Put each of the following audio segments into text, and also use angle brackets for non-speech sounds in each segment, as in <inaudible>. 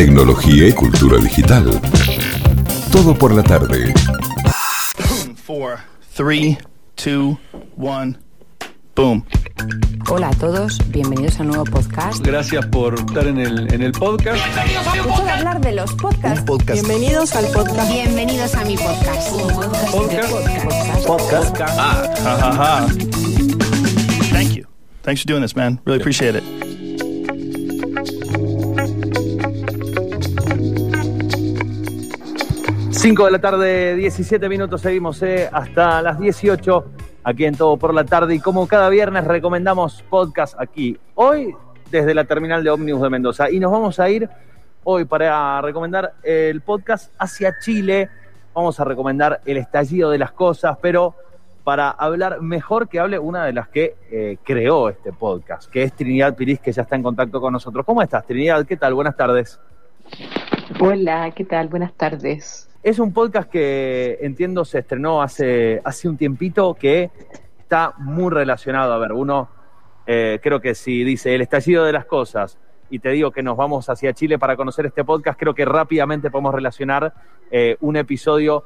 tecnología y cultura digital. Todo por la tarde. 4, 3, 2, 1, boom. Hola a todos, bienvenidos a un nuevo podcast. Gracias por estar en el, en el podcast. Escucho de hablar de los podcasts. Bienvenidos al podcast. Bienvenidos a mi podcast. Podcast. Podcast. Ah, ha, ha, ha. Thank you. Thanks for doing this, man. Really appreciate it. Cinco de la tarde, 17 minutos, seguimos eh, hasta las 18 aquí en Todo por la Tarde. Y como cada viernes recomendamos podcast aquí. Hoy desde la terminal de ómnibus de Mendoza. Y nos vamos a ir hoy para recomendar el podcast hacia Chile. Vamos a recomendar el estallido de las cosas, pero para hablar mejor que hable una de las que eh, creó este podcast, que es Trinidad Piris, que ya está en contacto con nosotros. ¿Cómo estás, Trinidad? ¿Qué tal? Buenas tardes. Hola, ¿qué tal? Buenas tardes. Es un podcast que entiendo se estrenó hace, hace un tiempito que está muy relacionado. A ver, uno eh, creo que si dice el estallido de las cosas y te digo que nos vamos hacia Chile para conocer este podcast, creo que rápidamente podemos relacionar eh, un episodio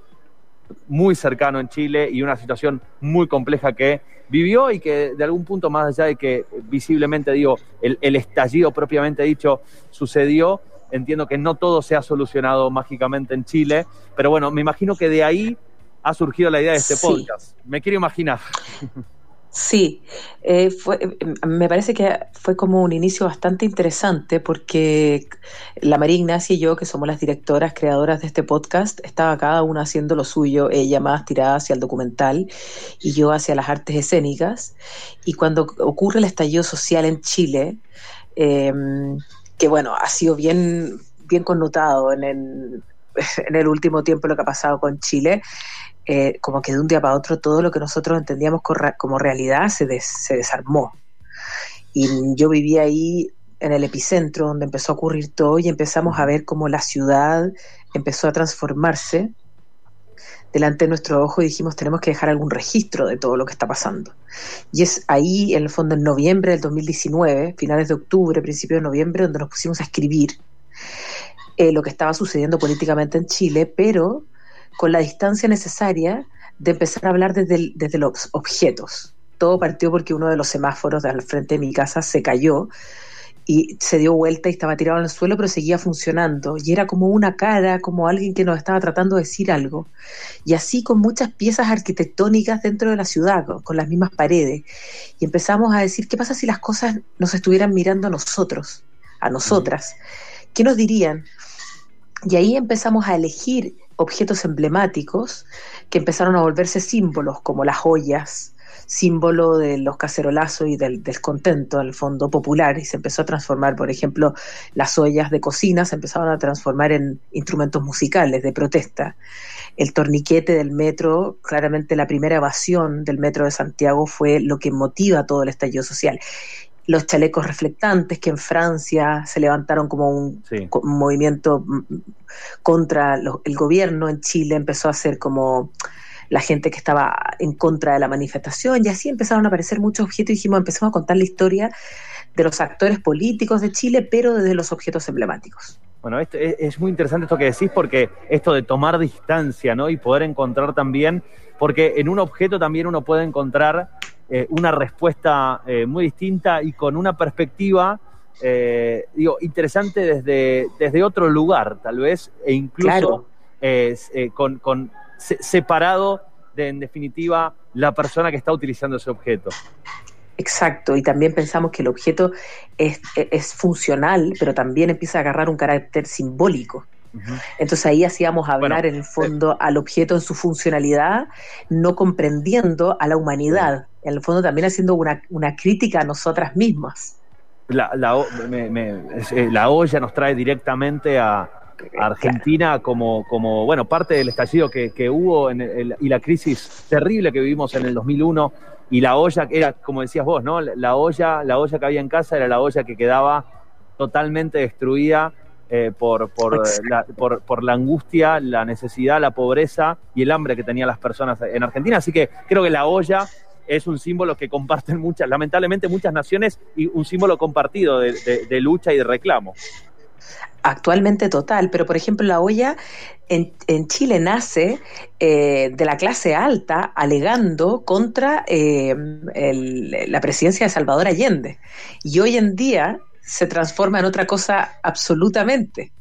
muy cercano en Chile y una situación muy compleja que vivió y que de algún punto más allá de que visiblemente digo el, el estallido propiamente dicho sucedió, entiendo que no todo se ha solucionado mágicamente en Chile, pero bueno, me imagino que de ahí ha surgido la idea de este Sí. podcast. Me quiero imaginar. Sí, eh, fue, eh, me parece que fue como un inicio bastante interesante porque la María Ignacia y yo, que somos las directoras, creadoras de este podcast, estaba cada una haciendo lo suyo, ella más tirada hacia el documental y yo hacia las artes escénicas. Y cuando ocurre el estallido social en Chile, eh, que bueno, ha sido bien, bien connotado <laughs> en el, último tiempo lo que ha pasado con Chile, eh, como que de un día para otro todo lo que nosotros entendíamos como realidad se, des- se desarmó. Y yo vivía ahí en el epicentro donde empezó a ocurrir todo y empezamos a ver cómo la ciudad empezó a transformarse delante de nuestro ojo y dijimos tenemos que dejar algún registro de todo lo que está pasando. Y es ahí, en el fondo, en noviembre del 2019, finales de octubre, principios de noviembre, donde nos pusimos a escribir eh, lo que estaba sucediendo políticamente en Chile, pero con la distancia necesaria de empezar a hablar desde, desde los objetos. Todo partió porque uno de los semáforos al frente de mi casa se cayó y se dio vuelta y estaba tirado en el suelo, pero seguía funcionando. Y era como una cara, como alguien que nos estaba tratando de decir algo. Y así con muchas piezas arquitectónicas dentro de la ciudad, con, con las mismas paredes. Y empezamos a decir, ¿qué pasa si las cosas nos estuvieran mirando a nosotros, a nosotras? ¿Qué nos dirían? Y ahí empezamos a elegir objetos emblemáticos que empezaron a volverse símbolos, como las joyas, símbolo de los cacerolazos y del descontento, en el fondo popular, y se empezó a transformar, por ejemplo, las ollas de cocina se empezaron a transformar en instrumentos musicales de protesta. El torniquete del metro, claramente la primera evasión del metro de Santiago fue lo que motiva todo el estallido social. Los chalecos reflectantes que en Francia se levantaron como un, Sí. co- un movimiento contra lo- el gobierno en Chile empezó a ser como la gente que estaba en contra de la manifestación y así empezaron a aparecer muchos objetos y dijimos empezamos a contar la historia de los actores políticos de Chile pero desde los objetos emblemáticos. Bueno, esto, es, es muy interesante esto que decís porque esto de tomar distancia, ¿no? Y poder encontrar también, porque en un objeto también uno puede encontrar eh, una respuesta eh, muy distinta y con una perspectiva, eh, digo, interesante desde, desde otro lugar, tal vez, e incluso Claro. con, con se- separado de, en definitiva, la persona que está utilizando ese objeto. Exacto, y también pensamos que el objeto es, es funcional, pero también empieza a agarrar un carácter simbólico. Entonces ahí hacíamos hablar Bueno, en el fondo al objeto en su funcionalidad, no comprendiendo a la humanidad, en el fondo también haciendo una, una crítica a nosotras mismas. La, la o- me- me- es- eh, la olla nos trae directamente a, Argentina como, como, bueno, parte del estallido que, que hubo en el- y la crisis terrible que vivimos en el 2001 y la olla que era, como decías vos, ¿no? La, la olla, la olla que había en casa era la olla que quedaba totalmente destruida eh, por, por, la, por, por la angustia, la necesidad, la pobreza y el hambre que tenían las personas en Argentina. Así que creo que la olla es un símbolo que comparten muchas, lamentablemente muchas naciones y un símbolo compartido de, de- de lucha y de reclamo. Actualmente total, pero por ejemplo la olla en, Chile nace eh, de la clase alta alegando contra eh, la presidencia de Salvador Allende. Y hoy en día se transforma en otra cosa absolutamente.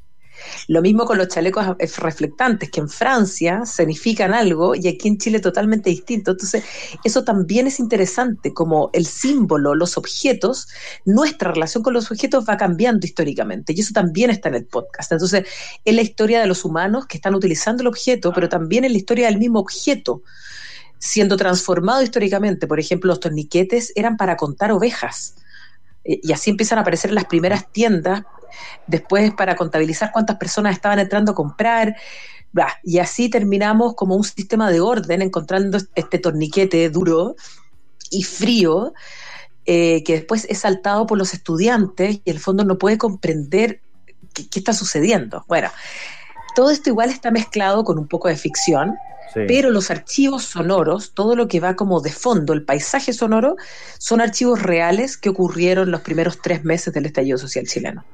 Lo mismo con los chalecos reflectantes, que en Francia significan algo y aquí en Chile totalmente distinto. Entonces, eso también es interesante, como el símbolo, los objetos, nuestra relación con los objetos va cambiando históricamente y eso también está en el podcast. Entonces, es la historia de los humanos que están utilizando el objeto, pero también es la historia del mismo objeto siendo transformado históricamente. Por ejemplo, los torniquetes eran para contar ovejas y así empiezan a aparecer las primeras tiendas, después para contabilizar cuántas personas estaban entrando a comprar, y así terminamos como un sistema de orden, encontrando este torniquete duro y frío, eh, que después es saltado por los estudiantes y el fondo no puede comprender qué, qué está sucediendo. Bueno, todo esto igual está mezclado con un poco de ficción, pero los archivos sonoros, todo lo que va como de fondo, el paisaje sonoro, son archivos reales que ocurrieron los primeros tres meses del estallido social chileno.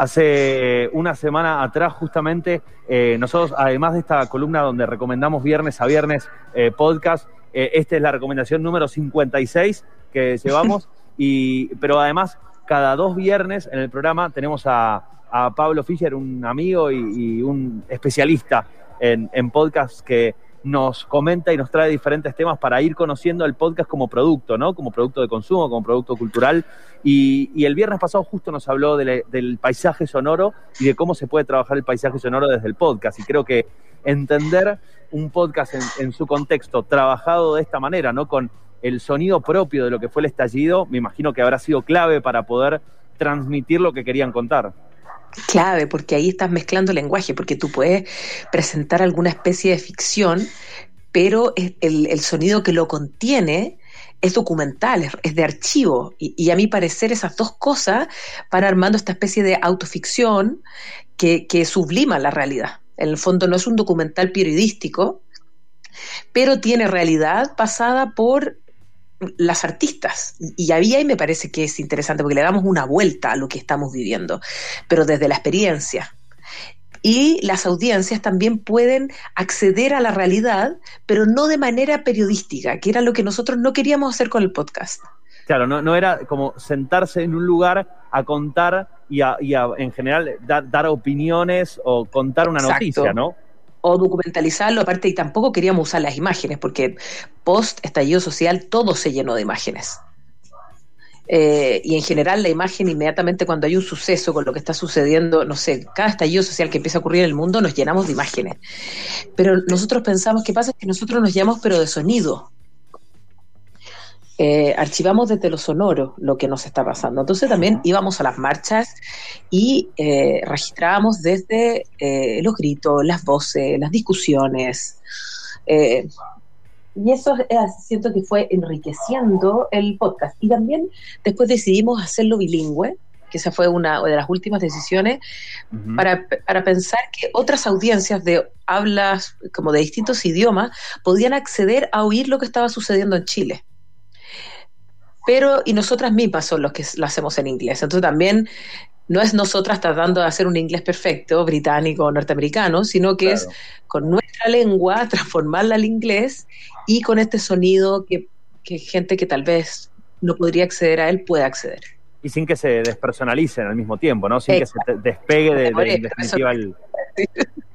Hace una semana atrás, justamente, eh, nosotros, además de esta columna donde recomendamos viernes a viernes eh, podcast, eh, esta es la recomendación número 56 que <laughs> llevamos, y, pero además, cada dos viernes en el programa tenemos a, Pablo Fischer, un amigo y un especialista en, podcast que nos comenta y nos trae diferentes temas para ir conociendo el podcast como producto, ¿no? Como producto de consumo, como producto cultural. Y, el viernes pasado justo nos habló del paisaje sonoro y de cómo se puede trabajar el paisaje sonoro desde el podcast. Y creo que entender un podcast en, su contexto, trabajado de esta manera, ¿no? Con el sonido propio de lo que fue el estallido, me imagino que habrá sido clave para poder transmitir lo que querían contar clave, porque ahí estás mezclando lenguaje, porque tú puedes presentar alguna especie de ficción, pero el, sonido que lo contiene es documental, es, de archivo. Y, a mi parecer esas dos cosas van armando esta especie de autoficción que, que sublima la realidad. En el fondo no es un documental periodístico, pero tiene realidad pasada por las artistas. Y había, y me parece que es interesante, porque le damos una vuelta a lo que estamos viviendo, pero desde la experiencia. Y las audiencias también pueden acceder a la realidad, pero no de manera periodística, que era lo que nosotros no queríamos hacer con el podcast. Claro, no, no era como sentarse en un lugar a contar y, a, en general dar, opiniones o contar una noticia, ¿no? O documentalizarlo, aparte, y tampoco queríamos usar las imágenes, porque post estallido social todo se llenó de imágenes. Eh, y en general la imagen inmediatamente cuando hay un suceso con lo que está sucediendo, no sé, cada estallido social que empieza a ocurrir en el mundo nos llenamos de imágenes. Pero nosotros pensamos que pasa es que nosotros nos llamamos pero de sonido. Eh, archivamos desde lo sonoro lo que nos está pasando. Entonces también íbamos a las marchas y eh, registrábamos desde eh, los gritos, las voces, las discusiones. y eso siento que fue enriqueciendo el podcast. Y también después decidimos hacerlo bilingüe, que esa fue una de las últimas decisiones, para, para, pensar que otras audiencias de hablas como de distintos idiomas podían acceder a oír lo que estaba sucediendo en Chile pero y nosotras mismas son los que lo hacemos en inglés. Entonces también no es nosotras tratando de hacer un inglés perfecto, británico o norteamericano, sino que es con nuestra lengua <laughs> transformarla al inglés y con este sonido que, gente que tal vez no podría acceder a él puede acceder. Y sin que se despersonalicen al mismo tiempo, ¿no? Sin que se despegue de, de, definitiva el... <laughs>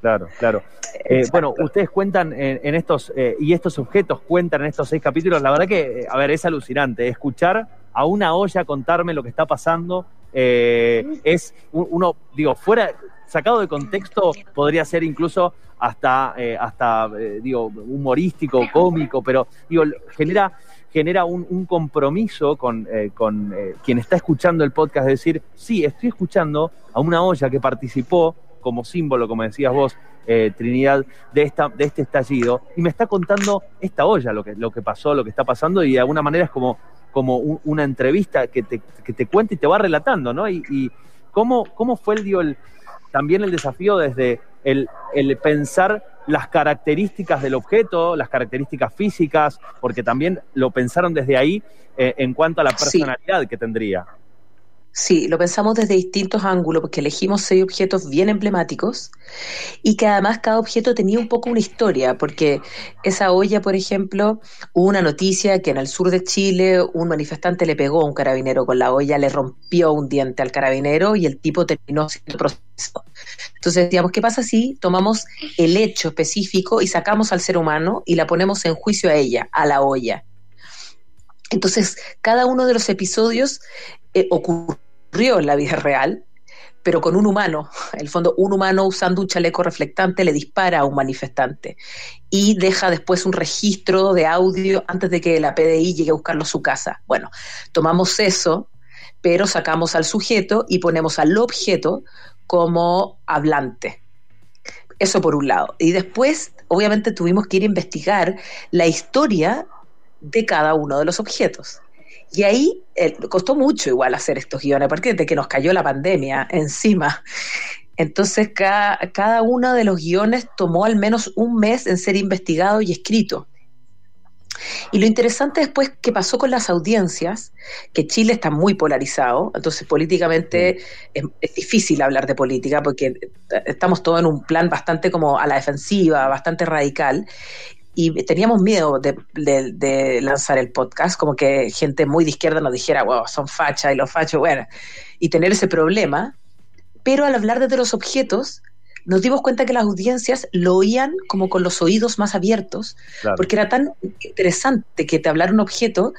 Claro, claro. Eh, bueno, ustedes cuentan en, estos, eh, y estos objetos cuentan en estos seis capítulos, la verdad que, eh, a ver, es alucinante. Escuchar a una olla contarme lo que está pasando es uno, digo, fuera, sacado de contexto, podría ser incluso hasta, hasta digo, humorístico, cómico, pero, digo, genera genera un, compromiso con, con quien está escuchando el podcast, es decir, sí, estoy escuchando a una olla que participó como símbolo, como decías vos, eh, Trinidad, de, esta, de este estallido, y me está contando esta olla lo que, lo que pasó, lo que está pasando, y de alguna manera es como, como una entrevista que te, que te cuenta y te va relatando, ¿no? Y, cómo, cómo fue el, también el desafío desde el, pensar las características del objeto, las características físicas, porque también lo pensaron desde ahí eh, en cuanto a la personalidad que tendría. Sí, lo pensamos desde distintos ángulos porque elegimos seis objetos bien emblemáticos y que además cada objeto tenía un poco una historia, porque esa olla, por ejemplo, hubo una noticia que en el sur de Chile un manifestante le pegó a un carabinero con la olla, le rompió un diente al carabinero y el tipo terminó siendo procesado. Entonces decíamos, ¿qué pasa si tomamos el hecho específico y sacamos al ser humano y la ponemos en juicio a ella, a la olla? Entonces, cada uno de los episodios eh, ocurrió en la vida real, pero con un humano. En el fondo, un humano usando un chaleco reflectante le dispara a un manifestante y deja después un registro de audio antes de que la PDI llegue a buscarlo a su casa. Bueno, tomamos eso, pero sacamos al sujeto y ponemos al objeto como hablante. Eso por un lado. Y después, obviamente, tuvimos que ir a investigar la historia de cada uno de los objetos. Y ahí eh, costó mucho igual hacer estos guiones, aparte de que nos cayó la pandemia encima. <laughs> Entonces cada, cada uno de los guiones tomó al menos un mes en ser investigado y escrito. Y lo interesante después que pasó con las audiencias, que Chile está muy polarizado, entonces políticamente es, es, difícil hablar de política porque estamos todos en un plan bastante como a la defensiva, bastante radical, y teníamos miedo de, lanzar el podcast, como que gente muy de izquierda nos dijera, wow, son fachas y los fachos, bueno, y tener ese problema. Pero al hablar de los objetos, nos dimos cuenta que las audiencias lo oían como con los oídos más abiertos, porque era tan interesante que te hablara un objeto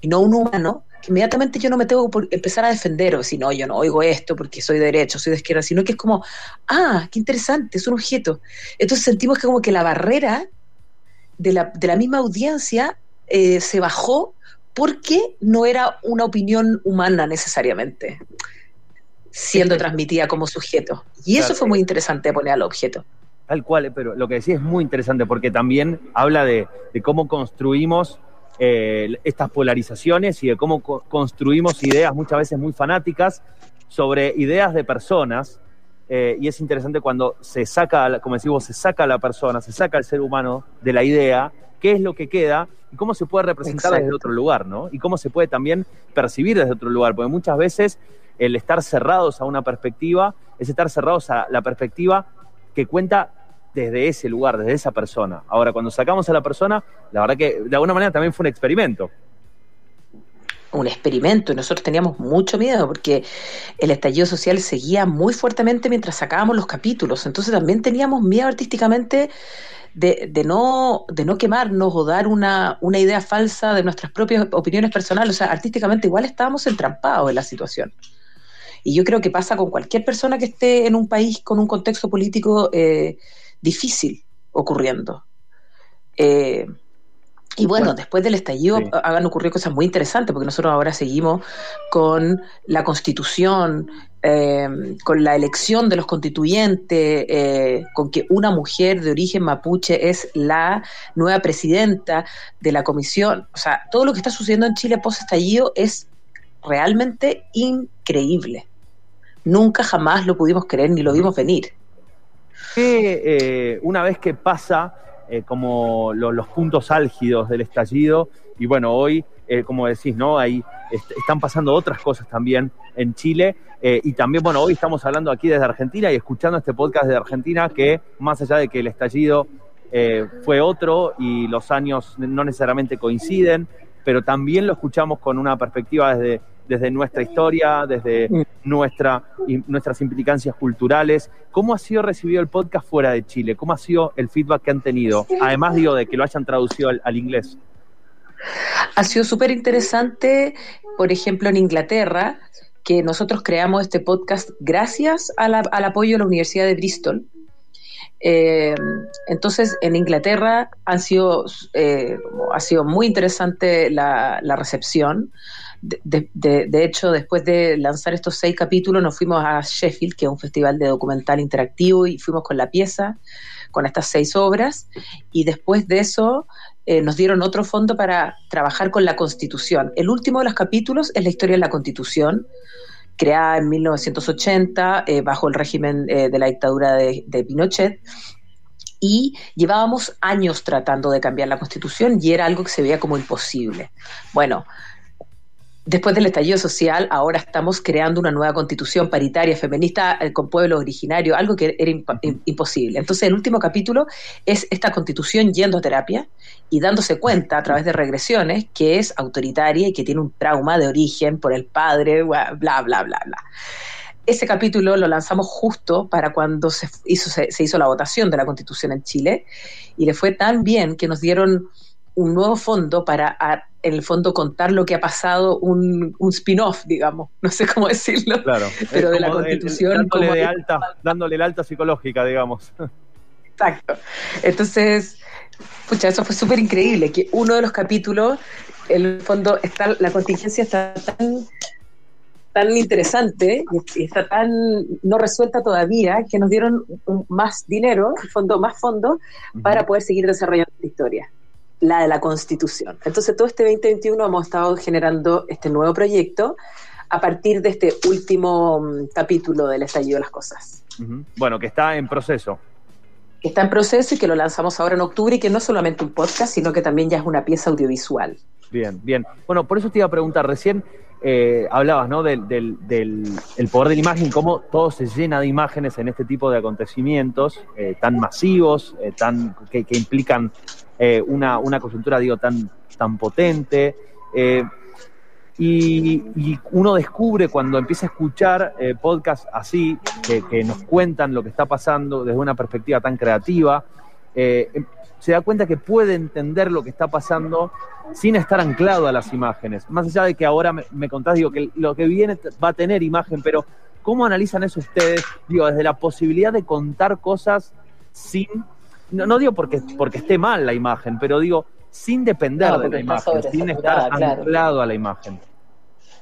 y no un humano, que inmediatamente yo no me tengo que empezar a defender, o si no, yo no oigo esto porque soy de derecha, soy de izquierda, sino que es como, ah, qué interesante, es un objeto. Entonces sentimos que como que la barrera de la, de la misma audiencia eh, se bajó porque no era una opinión humana necesariamente siendo transmitida como sujeto. Y eso fue muy interesante poner al objeto. Tal cual, pero lo que decía es muy interesante porque también habla de, cómo construimos eh, estas polarizaciones y de cómo construimos ideas muchas veces muy fanáticas sobre ideas de personas eh, y es interesante cuando se saca, como decimos, se saca a la persona, se saca al ser humano de la idea, qué es lo que queda y cómo se puede representar desde otro lugar, ¿no? Y cómo se puede también percibir desde otro lugar, porque muchas veces el estar cerrados a una perspectiva es estar cerrados a la perspectiva que cuenta desde ese lugar, desde esa persona. Ahora, cuando sacamos a la persona, la verdad que de alguna manera también fue un experimento un experimento y nosotros teníamos mucho miedo porque el estallido social seguía muy fuertemente mientras sacábamos los capítulos. Entonces también teníamos miedo artísticamente de, no, de no quemarnos o dar una, una, idea falsa de nuestras propias opiniones personales. O sea, artísticamente igual estábamos entrampados en la situación. Y yo creo que pasa con cualquier persona que esté en un país con un contexto político eh, difícil ocurriendo. Eh, y bueno, después del estallido han ocurrido cosas muy interesantes, porque nosotros ahora seguimos con la constitución, em, con la elección de los constituyentes, eh, con que una mujer de origen mapuche es la nueva presidenta de la comisión. O sea, todo lo que está sucediendo en Chile post estallido es realmente increíble. Nunca jamás lo pudimos creer ni lo vimos venir. Que eh, una vez que pasa eh, como los puntos álgidos del estallido. Y bueno, hoy, eh, como decís, ¿no? Ahí están pasando otras cosas también en Chile. Eh, y también, bueno, hoy estamos hablando aquí desde Argentina y escuchando este podcast de Argentina que más allá de que el estallido fue otro y los años no necesariamente coinciden, pero también lo escuchamos con una perspectiva desde desde nuestra historia, desde nuestra, nuestras implicancias culturales. ¿Cómo ha sido recibido el podcast fuera de Chile? ¿Cómo ha sido el feedback que han tenido? Además, digo, de que lo hayan traducido al, inglés. Ha sido súper interesante, por ejemplo, en Inglaterra, que nosotros creamos este podcast gracias al apoyo de la Universidad de Bristol. Eh, entonces, en Inglaterra han sido, eh, ha sido muy interesante la, la recepción. De, hecho, después de lanzar estos seis capítulos, nos fuimos a Sheffield, que es un festival de documental interactivo, y fuimos con la pieza, con estas seis obras, y después de eso eh, nos dieron otro fondo para trabajar con la Constitución. El último de los capítulos es la historia de la Constitución, creada en 1980 eh, bajo el régimen eh, de la dictadura de, de Pinochet, y llevábamos años tratando de cambiar la constitución y era algo que se veía como imposible. Bueno, Después del estallido social, ahora estamos creando una nueva constitución paritaria, feminista, eh, con pueblos originarios, algo que era imposible. Entonces, el último capítulo es esta constitución yendo a terapia y dándose cuenta a través de regresiones que es autoritaria y que tiene un trauma de origen por el padre, bla, bla, bla, bla. Ese capítulo lo lanzamos justo para cuando se hizo la votación de la constitución en Chile y le fue tan bien que nos dieron un nuevo fondo para, en el fondo, contar lo que ha pasado, un, un spin-off, digamos, <laughs> no sé cómo decirlo, claro. pero de la Constitución. dándole, como de alta, <laughs> dándole la alta psicológica, digamos. Exacto. Entonces, pucha, eso fue súper increíble, que uno de los capítulos, en el fondo, está, la contingencia está tan tan interesante y está tan no resuelta todavía que nos dieron más dinero, fondo, más fondos, para poder seguir desarrollando la historia, la de la Constitución. Entonces, todo este 2021 hemos estado generando este nuevo proyecto a partir de este último mm, capítulo del estallido de las cosas. Bueno, que está en proceso. Que está en proceso y que lo lanzamos ahora en octubre y que no es solamente un podcast, sino que también ya es una pieza audiovisual. Bien, bien. Bueno, por eso te iba a preguntar, recién eh, hablabas ¿no? del, el poder de la imagen, cómo todo se llena de imágenes en este tipo de acontecimientos eh, tan masivos, eh, tan, que, implican una, una coyuntura digo, tan, tan potente. Y, uno descubre cuando empieza a escuchar podcasts así, que, que, nos cuentan lo que está pasando desde una perspectiva tan creativa, se da cuenta que puede entender lo que está pasando sin estar anclado a las imágenes. Más allá de que ahora me, contás, digo, que lo que viene va a tener imagen, pero ¿cómo analizan eso ustedes? Digo, desde la posibilidad de contar cosas sin, no, digo porque, porque esté mal la imagen, pero digo, sin depender de la imagen, sin estar anclado a la imagen.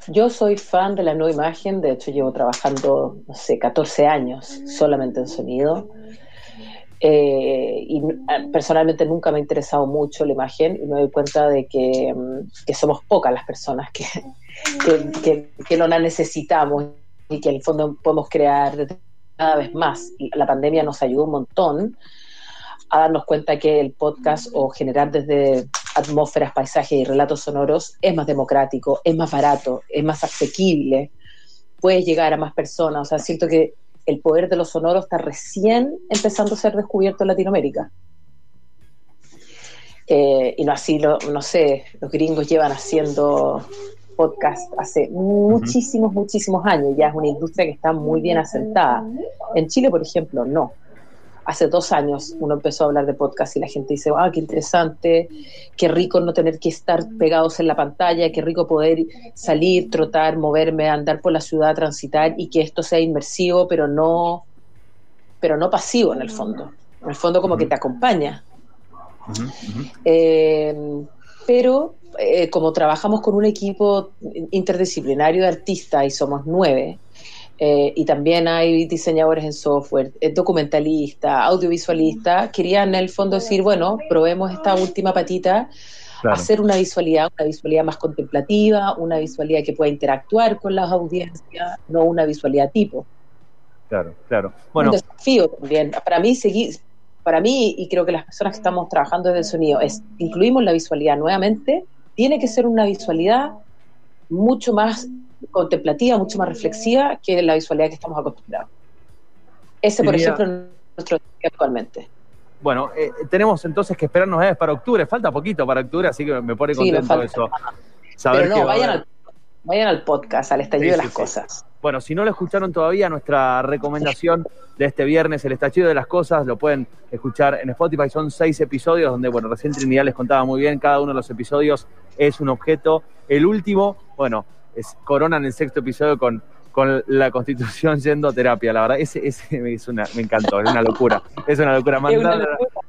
Yo soy fan de la nueva imagen, de hecho llevo trabajando, no sé, 14 años solamente en sonido. Eh, y eh, personalmente nunca me ha interesado mucho la imagen y me doy cuenta de que, mm, somos pocas las personas <laughs> que, que, que, no la necesitamos y que en el fondo podemos crear cada vez más. Y la pandemia nos ayudó un montón a darnos cuenta que el podcast o generar desde atmósferas, paisajes y relatos sonoros es más democrático, es más barato, es más asequible, puede llegar a más personas. O sea, siento que el poder de los sonoros está recién empezando a ser descubierto en Latinoamérica. Eh, y no así, lo, no sé, los gringos llevan haciendo podcast hace muchísimos, muchísimos años. Ya es una industria que está muy bien asentada. En Chile, por ejemplo, no hace dos años uno empezó a hablar de podcast y la gente dice, ah, qué interesante, qué rico no tener que estar pegados en la pantalla, qué rico poder salir, trotar, moverme, andar por la ciudad, transitar y que esto sea inmersivo, pero no, pero no pasivo en el fondo. En el fondo como que te acompaña. Eh, pero eh, como trabajamos con un equipo interdisciplinario de artistas y somos nueve, eh, y también hay diseñadores en software, eh, documentalistas, audiovisualistas, querían en el fondo decir, bueno, probemos esta última patita, hacer una visualidad, una visualidad más contemplativa, una visualidad que pueda interactuar con las audiencias, no una visualidad tipo. Claro, claro. Bueno. Un desafío también. Para mí, seguir, para mí, y creo que las personas que estamos trabajando desde el sonido, es incluimos la visualidad nuevamente, tiene que ser una visualidad mucho más contemplativa, mucho más reflexiva que la visualidad que estamos acostumbrados. Ese, por ejemplo, es nuestro actualmente. Bueno, eh, tenemos entonces que esperarnos eh, para octubre. Falta poquito para octubre, así que me pone contento eso. Saber Pero no, vayan, al, vayan al podcast, al estallido de las cosas. Bueno, si no lo escucharon todavía, nuestra recomendación de este viernes, el estallido de las cosas, lo pueden escuchar en Spotify. Son seis episodios donde, bueno, recién Trinidad les contaba muy bien, cada uno de los episodios es un objeto. El último, bueno, es, coronan el sexto episodio con, con la constitución <laughs> yendo a terapia. La verdad, ese, ese es una, me encantó, es una locura. Es una locura.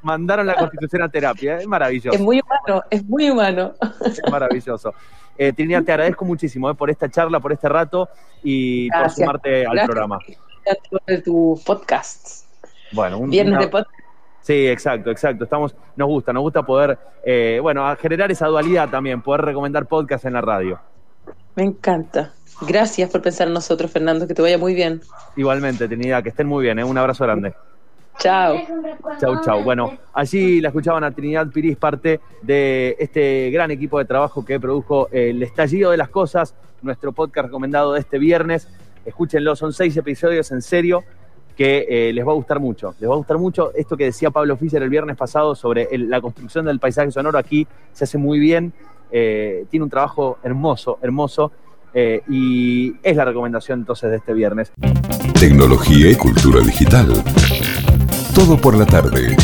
Mandaron, la constitución a terapia, es maravilloso. Es muy humano, es muy humano. Es maravilloso. Eh, Trinidad, te agradezco muchísimo eh, por esta charla, por este rato y por sumarte al programa. Gracias tu podcast. Bueno, un viernes de podcast. Sí, exacto, exacto. Estamos, nos gusta, nos gusta poder, eh, bueno, generar esa dualidad también, poder recomendar podcast en la radio. Me encanta. Gracias por pensar en nosotros, Fernando. Que te vaya muy bien. Igualmente, Trinidad, que estén muy bien. ¿eh? Un abrazo grande. Chao. Chau, chau. Bueno, allí la escuchaban a Trinidad Piris, parte de este gran equipo de trabajo que produjo El Estallido de las Cosas, nuestro podcast recomendado de este viernes. Escúchenlo, son seis episodios en serio que eh, les va a gustar mucho. Les va a gustar mucho esto que decía Pablo Fischer el viernes pasado sobre el- la construcción del paisaje sonoro. Aquí se hace muy bien, eh, tiene un trabajo hermoso, hermoso, eh, y es la recomendación entonces de este viernes. Tecnología y cultura digital. Todo por la tarde.